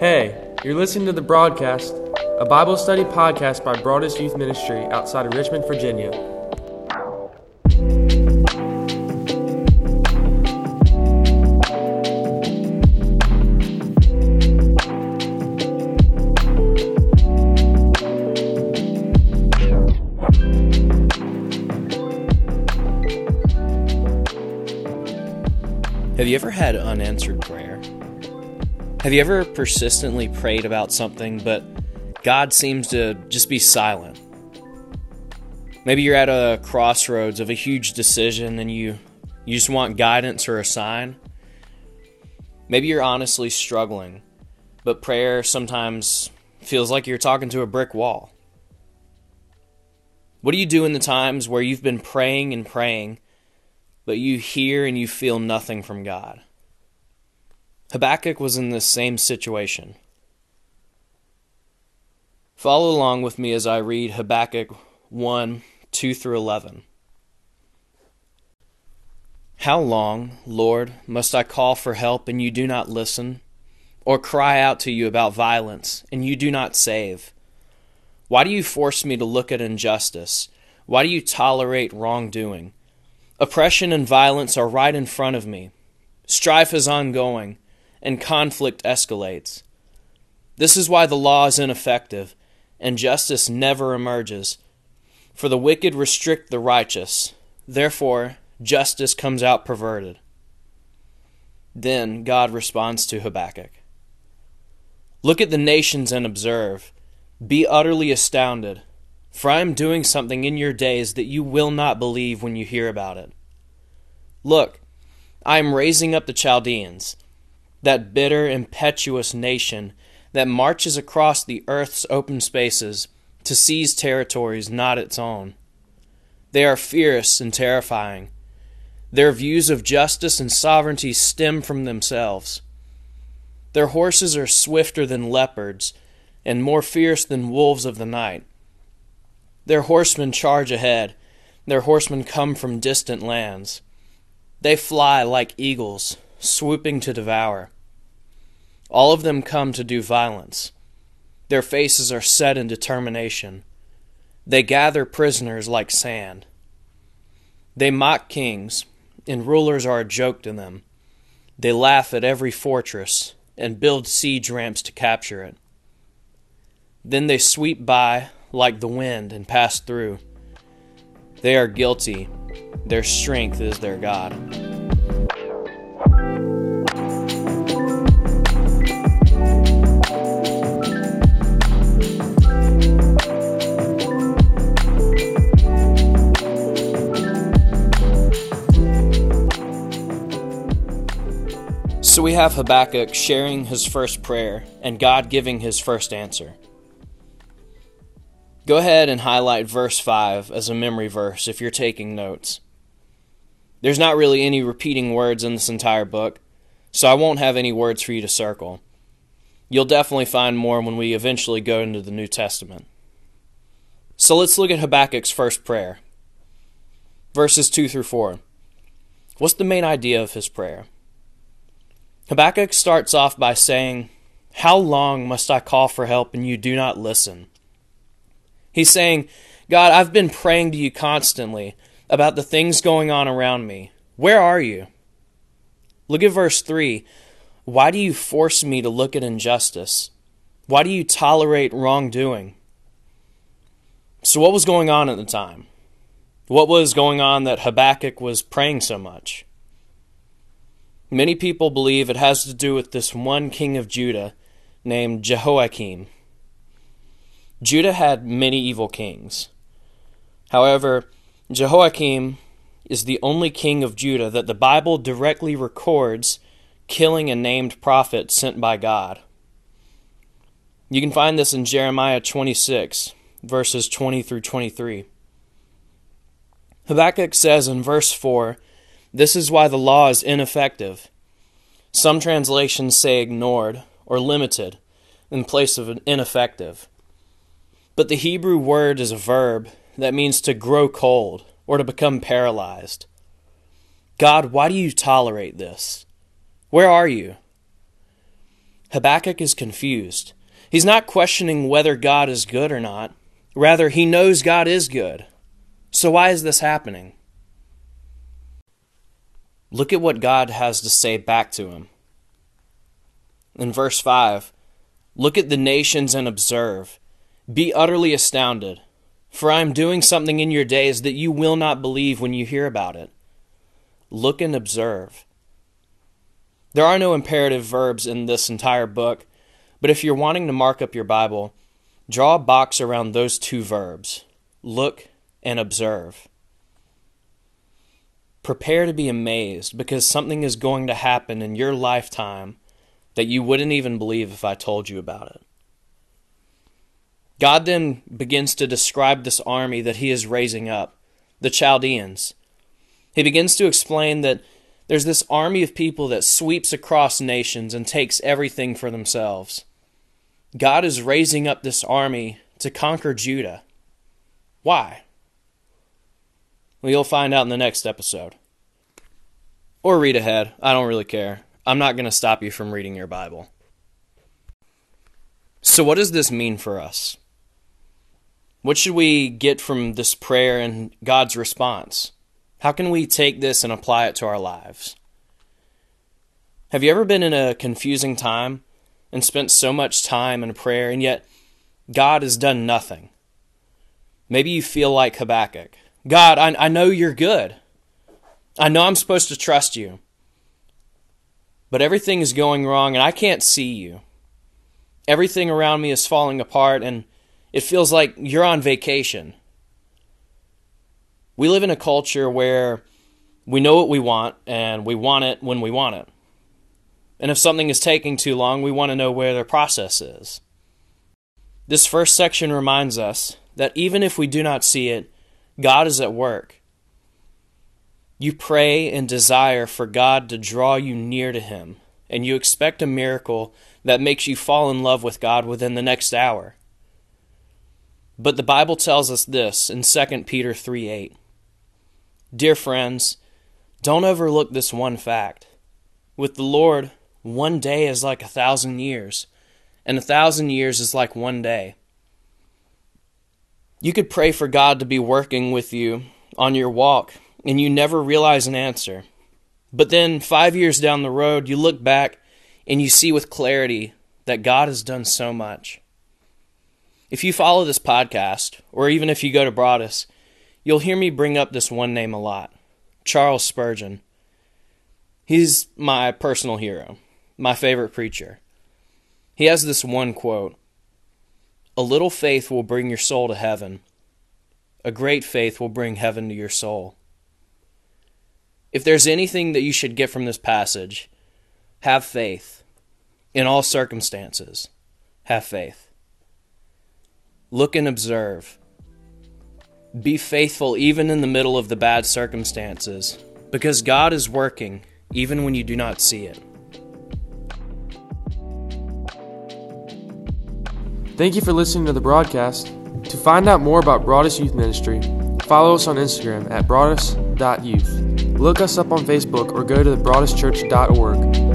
Hey, you're listening to the broadcast, a Bible study podcast by Broadus Youth Ministry outside of Richmond, Virginia. You ever had unanswered prayer? Have you ever persistently prayed about something, but God seems to just be silent? Maybe you're at a crossroads of a huge decision and you, you just want guidance or a sign. Maybe you're honestly struggling, but prayer sometimes feels like you're talking to a brick wall. What do you do in the times where you've been praying and praying, but you hear and you feel nothing from God? Habakkuk was in this same situation. Follow along with me as I read Habakkuk 1 2 through 11. How long, Lord, must I call for help and you do not listen? Or cry out to you about violence and you do not save? Why do you force me to look at injustice? Why do you tolerate wrongdoing? Oppression and violence are right in front of me. Strife is ongoing and conflict escalates. This is why the law is ineffective and justice never emerges. For the wicked restrict the righteous, therefore, justice comes out perverted. Then God responds to Habakkuk Look at the nations and observe. Be utterly astounded, for I am doing something in your days that you will not believe when you hear about it. Look, I am raising up the Chaldeans that bitter, impetuous nation that marches across the earth's open spaces to seize territories not its own. They are fierce and terrifying. Their views of justice and sovereignty stem from themselves. Their horses are swifter than leopards and more fierce than wolves of the night. Their horsemen charge ahead. Their horsemen come from distant lands. They fly like eagles, swooping to devour. All of them come to do violence. Their faces are set in determination. They gather prisoners like sand. They mock kings, and rulers are a joke to them. They laugh at every fortress and build siege ramps to capture it. Then they sweep by like the wind and pass through. They are guilty. Their strength is their God. So we have Habakkuk sharing his first prayer and God giving his first answer. Go ahead and highlight verse 5 as a memory verse if you're taking notes. There's not really any repeating words in this entire book, so I won't have any words for you to circle. You'll definitely find more when we eventually go into the New Testament. So let's look at Habakkuk's first prayer. Verses 2 through 4. What's the main idea of his prayer? Habakkuk starts off by saying, How long must I call for help and you do not listen? He's saying, God, I've been praying to you constantly about the things going on around me. Where are you? Look at verse 3. Why do you force me to look at injustice? Why do you tolerate wrongdoing? So, what was going on at the time? What was going on that Habakkuk was praying so much? Many people believe it has to do with this one king of Judah named Jehoiakim. Judah had many evil kings. However, Jehoiakim is the only king of Judah that the Bible directly records killing a named prophet sent by God. You can find this in Jeremiah 26, verses 20 through 23. Habakkuk says in verse 4 This is why the law is ineffective. Some translations say ignored or limited in place of ineffective. But the Hebrew word is a verb that means to grow cold or to become paralyzed. God, why do you tolerate this? Where are you? Habakkuk is confused. He's not questioning whether God is good or not. Rather, he knows God is good. So why is this happening? Look at what God has to say back to him. In verse 5, look at the nations and observe. Be utterly astounded, for I am doing something in your days that you will not believe when you hear about it. Look and observe. There are no imperative verbs in this entire book, but if you're wanting to mark up your Bible, draw a box around those two verbs look and observe. Prepare to be amazed because something is going to happen in your lifetime that you wouldn't even believe if I told you about it. God then begins to describe this army that he is raising up, the Chaldeans. He begins to explain that there's this army of people that sweeps across nations and takes everything for themselves. God is raising up this army to conquer Judah. Why? Well, you'll find out in the next episode. Or read ahead. I don't really care. I'm not going to stop you from reading your Bible. So, what does this mean for us? What should we get from this prayer and God's response? How can we take this and apply it to our lives? Have you ever been in a confusing time and spent so much time in prayer, and yet God has done nothing? Maybe you feel like Habakkuk God, I, I know you're good. I know I'm supposed to trust you but everything is going wrong and I can't see you. Everything around me is falling apart and it feels like you're on vacation. We live in a culture where we know what we want and we want it when we want it. And if something is taking too long, we want to know where the process is. This first section reminds us that even if we do not see it, God is at work. You pray and desire for God to draw you near to Him, and you expect a miracle that makes you fall in love with God within the next hour. But the Bible tells us this in 2 Peter 3 8. Dear friends, don't overlook this one fact. With the Lord, one day is like a thousand years, and a thousand years is like one day. You could pray for God to be working with you on your walk and you never realize an answer. But then, five years down the road, you look back and you see with clarity that God has done so much. If you follow this podcast, or even if you go to Broadus, you'll hear me bring up this one name a lot Charles Spurgeon. He's my personal hero, my favorite preacher. He has this one quote A little faith will bring your soul to heaven, a great faith will bring heaven to your soul. If there's anything that you should get from this passage, have faith in all circumstances. Have faith. Look and observe. Be faithful even in the middle of the bad circumstances, because God is working even when you do not see it. Thank you for listening to the broadcast. To find out more about Broadus Youth Ministry, follow us on Instagram at broadus.youth. Look us up on Facebook or go to thebroaduschurch.org.